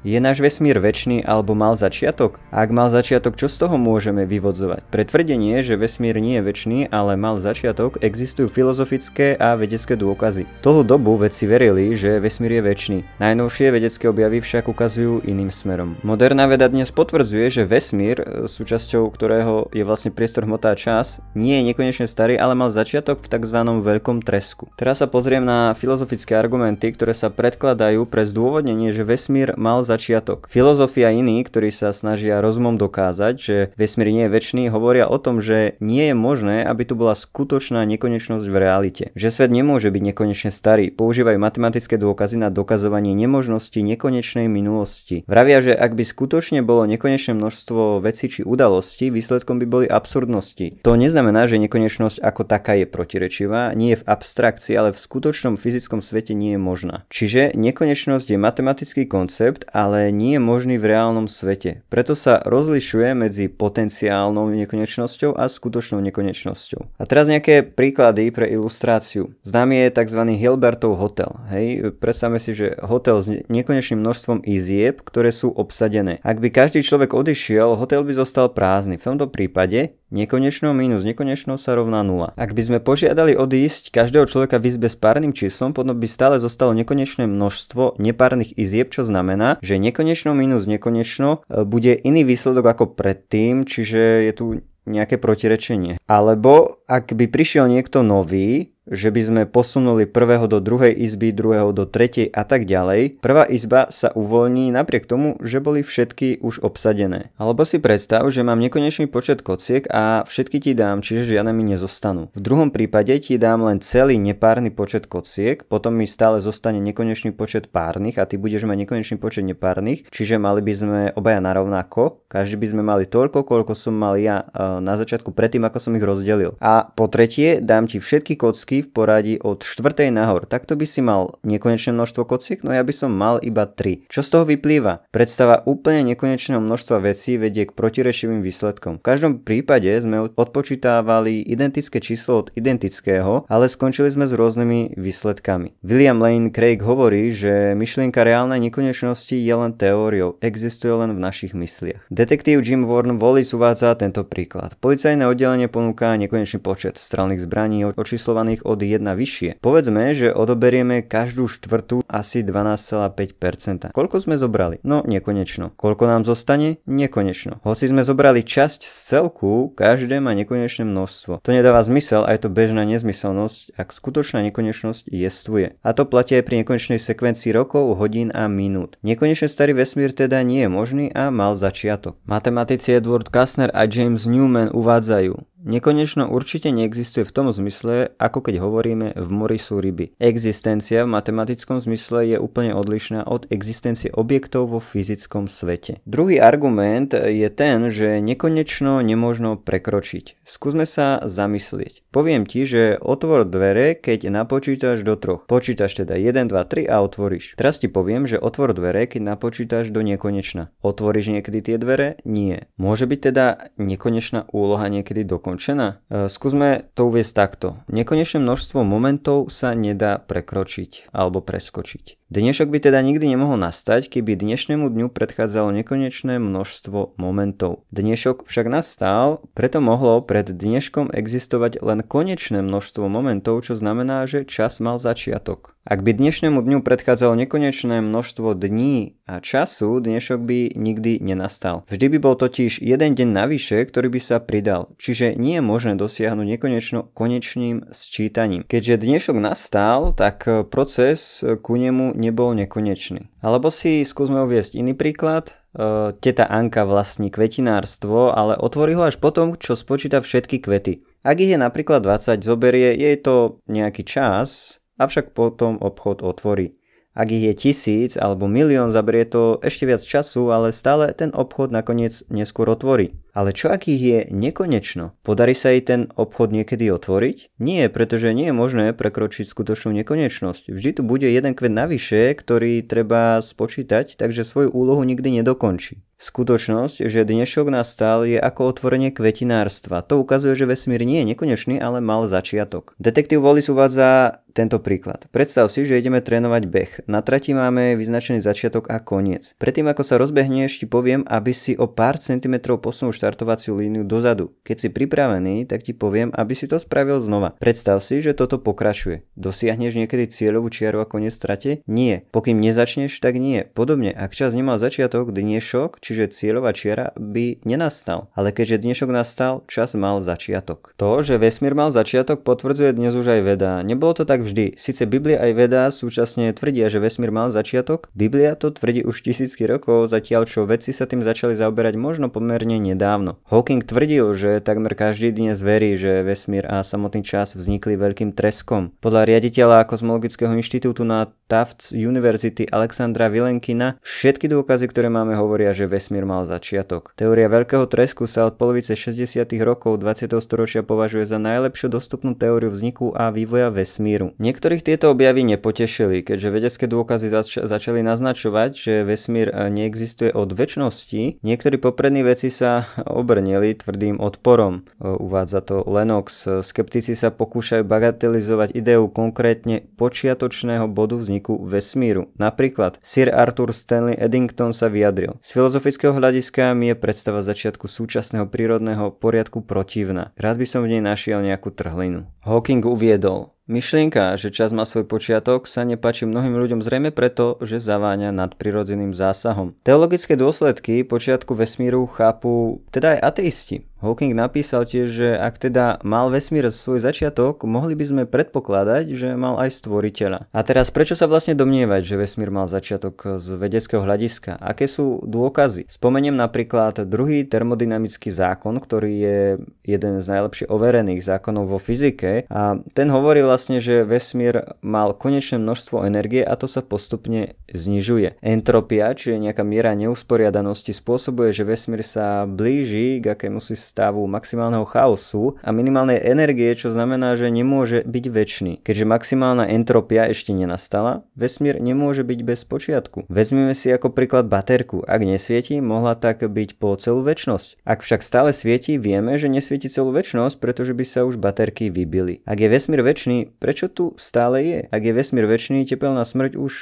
Je náš vesmír väčší alebo mal začiatok? Ak mal začiatok, čo z toho môžeme vyvodzovať? Pre tvrdenie, že vesmír nie je väčší, ale mal začiatok, existujú filozofické a vedecké dôkazy. Dlhú dobu vedci verili, že vesmír je väčší. Najnovšie vedecké objavy však ukazujú iným smerom. Moderná veda dnes potvrdzuje, že vesmír, súčasťou ktorého je vlastne priestor hmota a čas, nie je nekonečne starý, ale mal začiatok v tzv. veľkom tresku. Teraz sa pozriem na filozofické argumenty, ktoré sa predkladajú pre zdôvodnenie, že vesmír mal začiatok. Filozofia iní, ktorí sa snažia rozumom dokázať, že vesmír nie je väčší, hovoria o tom, že nie je možné, aby tu bola skutočná nekonečnosť v realite. Že svet nemôže byť nekonečne starý. Používajú matematické dôkazy na dokazovanie nemožnosti nekonečnej minulosti. Vravia, že ak by skutočne bolo nekonečné množstvo vecí či udalostí, výsledkom by boli absurdnosti. To neznamená, že nekonečnosť ako taká je protirečivá, nie je v abstrakcii, ale v skutočnom fyzickom svete nie je možná. Čiže nekonečnosť je matematický koncept a ale nie je možný v reálnom svete. Preto sa rozlišuje medzi potenciálnou nekonečnosťou a skutočnou nekonečnosťou. A teraz nejaké príklady pre ilustráciu. Známy je tzv. Hilbertov hotel. Hej, predstavme si, že hotel s nekonečným množstvom izieb, ktoré sú obsadené. Ak by každý človek odišiel, hotel by zostal prázdny. V tomto prípade Nekonečno minus nekonečno sa rovná 0. Ak by sme požiadali odísť každého človeka v izbe s párnym číslom, potom by stále zostalo nekonečné množstvo nepárnych izieb, čo znamená, že nekonečno minus nekonečno e, bude iný výsledok ako predtým, čiže je tu nejaké protirečenie. Alebo ak by prišiel niekto nový, že by sme posunuli prvého do druhej izby, druhého do tretej a tak ďalej, prvá izba sa uvoľní napriek tomu, že boli všetky už obsadené. Alebo si predstav, že mám nekonečný počet kociek a všetky ti dám, čiže žiadne mi nezostanú. V druhom prípade ti dám len celý nepárny počet kociek, potom mi stále zostane nekonečný počet párnych a ty budeš mať nekonečný počet nepárnych, čiže mali by sme obaja narovnako, každý by sme mali toľko, koľko som mal ja e, na začiatku predtým, ako som ich rozdelil. A po tretie dám ti všetky kocky v poradí od štvrtej nahor. Takto by si mal nekonečné množstvo kociek, no ja by som mal iba 3. Čo z toho vyplýva? Predstava úplne nekonečného množstva vecí vedie k protirečivým výsledkom. V každom prípade sme odpočítávali identické číslo od identického, ale skončili sme s rôznymi výsledkami. William Lane Craig hovorí, že myšlienka reálnej nekonečnosti je len teóriou, existuje len v našich mysliach. Detektív Jim Warren Wallis uvádza tento príklad. Policajné oddelenie ponúka nekonečný počet strelných zbraní očíslovaných od 1 vyššie. Povedzme, že odoberieme každú štvrtú asi 12,5%. Koľko sme zobrali? No nekonečno. Koľko nám zostane? Nekonečno. Hoci sme zobrali časť z celku, každé má nekonečné množstvo. To nedáva zmysel a je to bežná nezmyselnosť, ak skutočná nekonečnosť jestvuje. A to platí aj pri nekonečnej sekvencii rokov, hodín a minút. Nekonečne starý vesmír teda nie je možný a mal začiatok. Matematici Edward Kastner a James Newman uvádzajú, Nekonečno určite neexistuje v tom zmysle, ako keď hovoríme v mori sú ryby. Existencia v matematickom zmysle je úplne odlišná od existencie objektov vo fyzickom svete. Druhý argument je ten, že nekonečno nemožno prekročiť. Skúsme sa zamyslieť. Poviem ti, že otvor dvere, keď napočítaš do troch. Počítaš teda 1, 2, 3 a otvoríš. Teraz ti poviem, že otvor dvere, keď napočítaš do nekonečna. Otvoríš niekedy tie dvere? Nie. Môže byť teda nekonečná úloha niekedy dokončená dokončená? E, skúsme to uviesť takto. Nekonečné množstvo momentov sa nedá prekročiť alebo preskočiť. Dnešok by teda nikdy nemohol nastať, keby dnešnému dňu predchádzalo nekonečné množstvo momentov. Dnešok však nastal, preto mohlo pred dneškom existovať len konečné množstvo momentov, čo znamená, že čas mal začiatok. Ak by dnešnému dňu predchádzalo nekonečné množstvo dní a času, dnešok by nikdy nenastal. Vždy by bol totiž jeden deň navyše, ktorý by sa pridal, čiže nie je možné dosiahnuť nekonečno konečným sčítaním. Keďže dnešok nastal, tak proces ku nemu nebol nekonečný. Alebo si skúsme uviesť iný príklad. E, teta Anka vlastní kvetinárstvo, ale otvorí ho až potom, čo spočíta všetky kvety. Ak ich je napríklad 20, zoberie jej to nejaký čas, avšak potom obchod otvorí. Ak ich je tisíc alebo milión, zaberie to ešte viac času, ale stále ten obchod nakoniec neskôr otvorí. Ale čo ak ich je nekonečno? Podarí sa jej ten obchod niekedy otvoriť? Nie, pretože nie je možné prekročiť skutočnú nekonečnosť. Vždy tu bude jeden kvet navyše, ktorý treba spočítať, takže svoju úlohu nikdy nedokončí. Skutočnosť, že dnešok nastal je ako otvorenie kvetinárstva. To ukazuje, že vesmír nie je nekonečný, ale mal začiatok. Detektív Wallis uvádza tento príklad. Predstav si, že ideme trénovať beh. Na trati máme vyznačený začiatok a koniec. Predtým ako sa rozbehneš, ti poviem, aby si o pár centimetrov posunul štartovaciu líniu dozadu. Keď si pripravený, tak ti poviem, aby si to spravil znova. Predstav si, že toto pokračuje. Dosiahneš niekedy cieľovú čiaru a koniec trate? Nie. Pokým nezačneš, tak nie. Podobne, ak čas nemal začiatok, dnešok, čiže cieľová čiara, by nenastal. Ale keďže dnešok nastal, čas mal začiatok. To, že vesmír mal začiatok, potvrdzuje dnes už aj veda. Nebolo to tak vždy. Sice Biblia aj veda súčasne tvrdia, že vesmír mal začiatok, Biblia to tvrdí už tisícky rokov, zatiaľ čo vedci sa tým začali zaoberať možno pomerne nedávno. Hawking tvrdil, že takmer každý dnes verí, že vesmír a samotný čas vznikli veľkým treskom. Podľa riaditeľa Kozmologického inštitútu na Tufts University Alexandra Vilenkina všetky dôkazy, ktoré máme, hovoria, že vesmír mal začiatok. Teória veľkého tresku sa od polovice 60. rokov 20. storočia považuje za najlepšiu dostupnú teóriu vzniku a vývoja vesmíru. Niektorých tieto objavy nepotešili, keďže vedecké dôkazy zač- začali naznačovať, že vesmír e, neexistuje od väčšnosti. Niektorí poprední veci sa obrnili tvrdým odporom. Uvádza to Lennox. Skeptici sa pokúšajú bagatelizovať ideu konkrétne počiatočného bodu vzniku vesmíru. Napríklad Sir Arthur Stanley Eddington sa vyjadril. Z filozofického hľadiska mi je predstava začiatku súčasného prírodného poriadku protivná. Rád by som v nej našiel nejakú trhlinu. Hawking uviedol, Myšlienka, že čas má svoj počiatok, sa nepáči mnohým ľuďom zrejme preto, že zaváňa nadprirodzeným zásahom. Teologické dôsledky počiatku vesmíru chápu teda aj ateisti. Hawking napísal tiež, že ak teda mal vesmír svoj začiatok, mohli by sme predpokladať, že mal aj stvoriteľa. A teraz prečo sa vlastne domnievať, že vesmír mal začiatok z vedeckého hľadiska? Aké sú dôkazy? Spomeniem napríklad druhý termodynamický zákon, ktorý je jeden z najlepšie overených zákonov vo fyzike a ten hovorí vlastne, že vesmír mal konečné množstvo energie a to sa postupne znižuje. Entropia, čiže nejaká miera neusporiadanosti spôsobuje, že vesmír sa blíži k akému si stavu maximálneho chaosu a minimálnej energie, čo znamená, že nemôže byť väčší. Keďže maximálna entropia ešte nenastala, vesmír nemôže byť bez počiatku. Vezmeme si ako príklad baterku. Ak nesvieti, mohla tak byť po celú väčnosť. Ak však stále svieti, vieme, že nesvieti celú väčnosť, pretože by sa už baterky vybili. Ak je vesmír väčší, prečo tu stále je? Ak je vesmír väčší, tepelná smrť už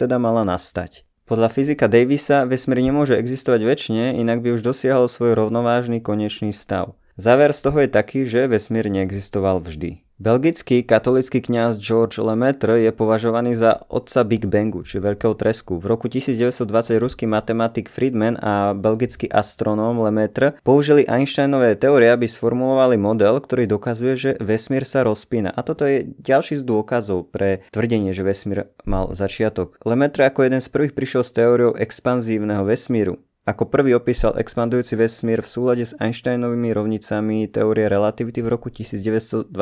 teda mala nastať. Podľa fyzika Davisa vesmír nemôže existovať väčšine, inak by už dosiahol svoj rovnovážny konečný stav. Záver z toho je taký, že vesmír neexistoval vždy. Belgický katolický kňaz George Lemaitre je považovaný za otca Big Bangu, či veľkého tresku. V roku 1920 ruský matematik Friedman a belgický astronóm Lemaitre použili Einsteinové teórie, aby sformulovali model, ktorý dokazuje, že vesmír sa rozpína. A toto je ďalší z dôkazov pre tvrdenie, že vesmír mal začiatok. Lemaitre ako jeden z prvých prišiel s teóriou expanzívneho vesmíru. Ako prvý opísal expandujúci vesmír v súlade s Einsteinovými rovnicami teórie relativity v roku 1927.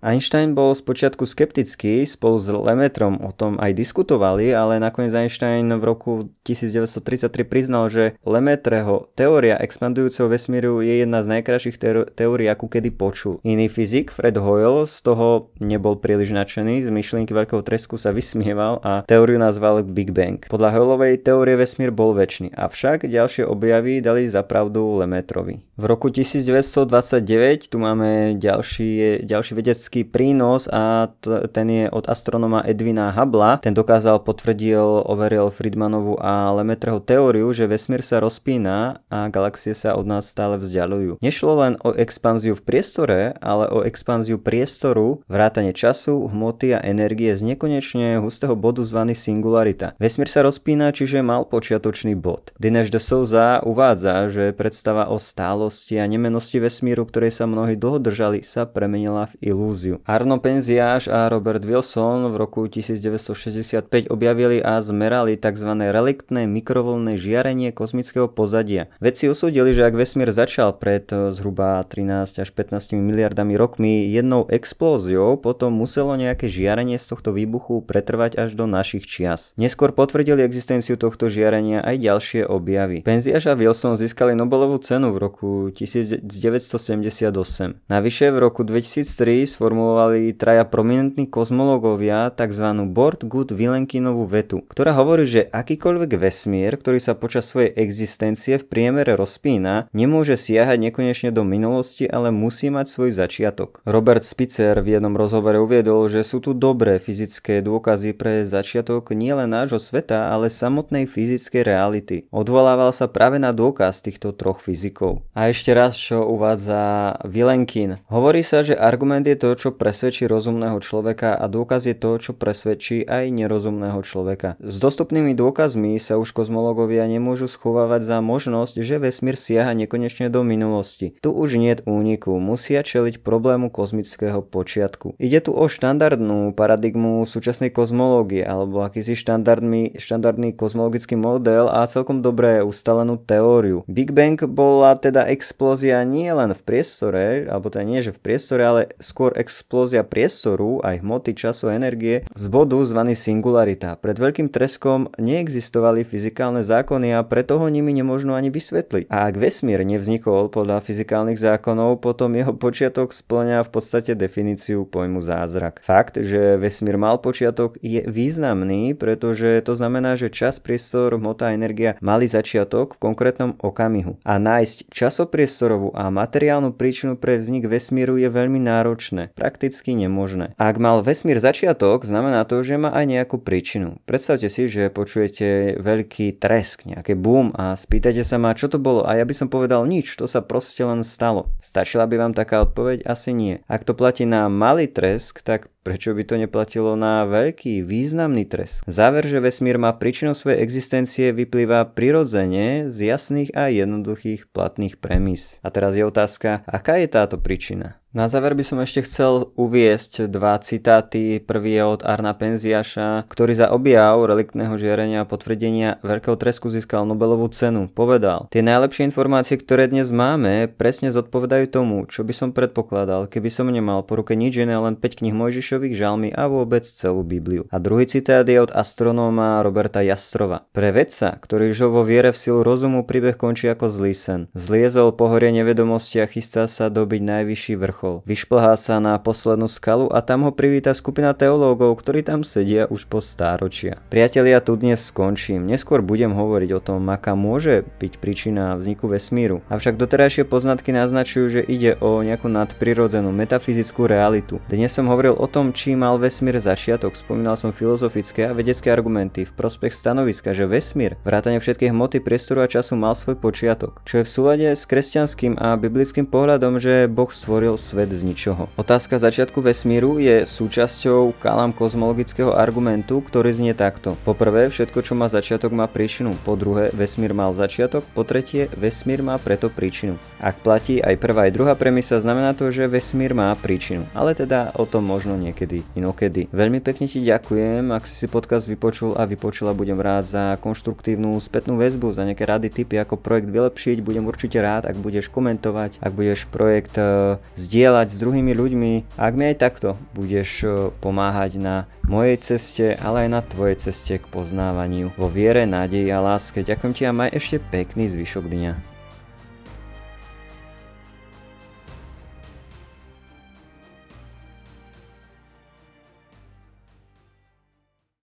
Einstein bol spočiatku skeptický, spolu s Lemetrom o tom aj diskutovali, ale nakoniec Einstein v roku 1933 priznal, že Lemetreho teória expandujúceho vesmíru je jedna z najkrajších teórií, akú kedy počul. Iný fyzik, Fred Hoyle, z toho nebol príliš nadšený, z myšlienky veľkého tresku sa vysmieval a teóriu nazval Big Bang. Podľa Hoyleovej teórie vesmír bol väčší, avšak však ďalšie objavy dali za pravdu Lemetrovi. V roku 1929 tu máme ďalší, ďalší vedecký prínos a t- ten je od astronoma Edwina Hubbla. Ten dokázal, potvrdil, overil Friedmanovu a Lemetreho teóriu, že vesmír sa rozpína a galaxie sa od nás stále vzdialujú. Nešlo len o expanziu v priestore, ale o expanziu priestoru, vrátanie času, hmoty a energie z nekonečne hustého bodu zvaný singularita. Vesmír sa rozpína, čiže mal počiatočný bod. Dinesh de Souza uvádza, že predstava o stálosti a nemenosti vesmíru, ktorej sa mnohí dlho držali, sa premenila v ilúziu. Arno Penziáš a Robert Wilson v roku 1965 objavili a zmerali tzv. reliktné mikrovlnné žiarenie kozmického pozadia. Vedci usúdili, že ak vesmír začal pred eh, zhruba 13 až 15 miliardami rokmi jednou explóziou, potom muselo nejaké žiarenie z tohto výbuchu pretrvať až do našich čias. Neskôr potvrdili existenciu tohto žiarenia aj ďalšie objavy. Penziaš a Wilson získali Nobelovú cenu v roku roku 1978. Navyše v roku 2003 sformulovali traja prominentní kozmológovia tzv. Bort Good Vilenkinovú vetu, ktorá hovorí, že akýkoľvek vesmír, ktorý sa počas svojej existencie v priemere rozpína, nemôže siahať nekonečne do minulosti, ale musí mať svoj začiatok. Robert Spitzer v jednom rozhovore uviedol, že sú tu dobré fyzické dôkazy pre začiatok nielen nášho sveta, ale samotnej fyzickej reality. Odvolával sa práve na dôkaz týchto troch fyzikov. Ešte raz, čo uvádza Vilenkin. Hovorí sa, že argument je to, čo presvedčí rozumného človeka a dôkaz je to, čo presvedčí aj nerozumného človeka. S dostupnými dôkazmi sa už kozmologovia nemôžu schovávať za možnosť, že vesmír siaha nekonečne do minulosti. Tu už nie úniku, musia čeliť problému kozmického počiatku. Ide tu o štandardnú paradigmu súčasnej kozmológie alebo akýsi štandardný, štandardný kozmologický model a celkom dobre ustalenú teóriu. Big Bang bola teda explózia nie len v priestore, alebo teda nie že v priestore, ale skôr explózia priestoru, aj hmoty, času a energie z bodu zvaný singularita. Pred veľkým treskom neexistovali fyzikálne zákony a preto ho nimi nemožno ani vysvetliť. A ak vesmír nevznikol podľa fyzikálnych zákonov, potom jeho počiatok splňa v podstate definíciu pojmu zázrak. Fakt, že vesmír mal počiatok je významný, pretože to znamená, že čas, priestor, hmota a energia mali začiatok v konkrétnom okamihu. A nájsť časopriestorovú a materiálnu príčinu pre vznik vesmíru je veľmi náročné, prakticky nemožné. Ak mal vesmír začiatok, znamená to, že má aj nejakú príčinu. Predstavte si, že počujete veľký tresk, nejaké boom a spýtate sa ma, čo to bolo a ja by som povedal nič, to sa proste len stalo. Stačila by vám taká odpoveď? Asi nie. Ak to platí na malý tresk, tak Prečo by to neplatilo na veľký, významný trest? Záver, že vesmír má príčinu svojej existencie vyplýva prirodzene z jasných a jednoduchých platných premis. A teraz je otázka, aká je táto príčina? Na záver by som ešte chcel uviesť dva citáty. Prvý je od Arna Penziaša, ktorý za objav reliktného žiarenia a potvrdenia veľkého tresku získal Nobelovú cenu. Povedal, tie najlepšie informácie, ktoré dnes máme, presne zodpovedajú tomu, čo by som predpokladal, keby som nemal po ruke nič iné, len 5 knih Mojžišových žalmy a vôbec celú Bibliu. A druhý citát je od astronóma Roberta Jastrova. Pre vedca, ktorý žil vo viere v silu rozumu, príbeh končí ako zlý sen. Zliezol pohorie nevedomosti a chystá sa dobiť najvyšší vrchol vrchol. Vyšplhá sa na poslednú skalu a tam ho privíta skupina teológov, ktorí tam sedia už po stáročia. Priatelia, tu dnes skončím. Neskôr budem hovoriť o tom, aká môže byť príčina vzniku vesmíru. Avšak doterajšie poznatky naznačujú, že ide o nejakú nadprirodzenú metafyzickú realitu. Dnes som hovoril o tom, či mal vesmír začiatok. Spomínal som filozofické a vedecké argumenty v prospech stanoviska, že vesmír, vrátane všetkých hmoty, priestoru a času mal svoj počiatok, čo je v súlade s kresťanským a biblickým pohľadom, že Boh stvoril svet z ničoho. Otázka začiatku vesmíru je súčasťou kalam kozmologického argumentu, ktorý znie takto. Po prvé, všetko, čo má začiatok, má príčinu. Po druhé, vesmír mal začiatok. Po tretie, vesmír má preto príčinu. Ak platí aj prvá aj druhá premisa, znamená to, že vesmír má príčinu. Ale teda o tom možno niekedy inokedy. Veľmi pekne ti ďakujem, ak si si podcast vypočul a vypočula, budem rád za konštruktívnu spätnú väzbu, za nejaké rady, tipy, ako projekt vylepšiť. Budem určite rád, ak budeš komentovať, ak budeš projekt uh, zdieľať zdieľať s druhými ľuďmi. Ak mi aj takto budeš e, pomáhať na mojej ceste, ale aj na tvojej ceste k poznávaniu vo viere, nádeji a láske. Ďakujem ti a maj ešte pekný zvyšok dňa.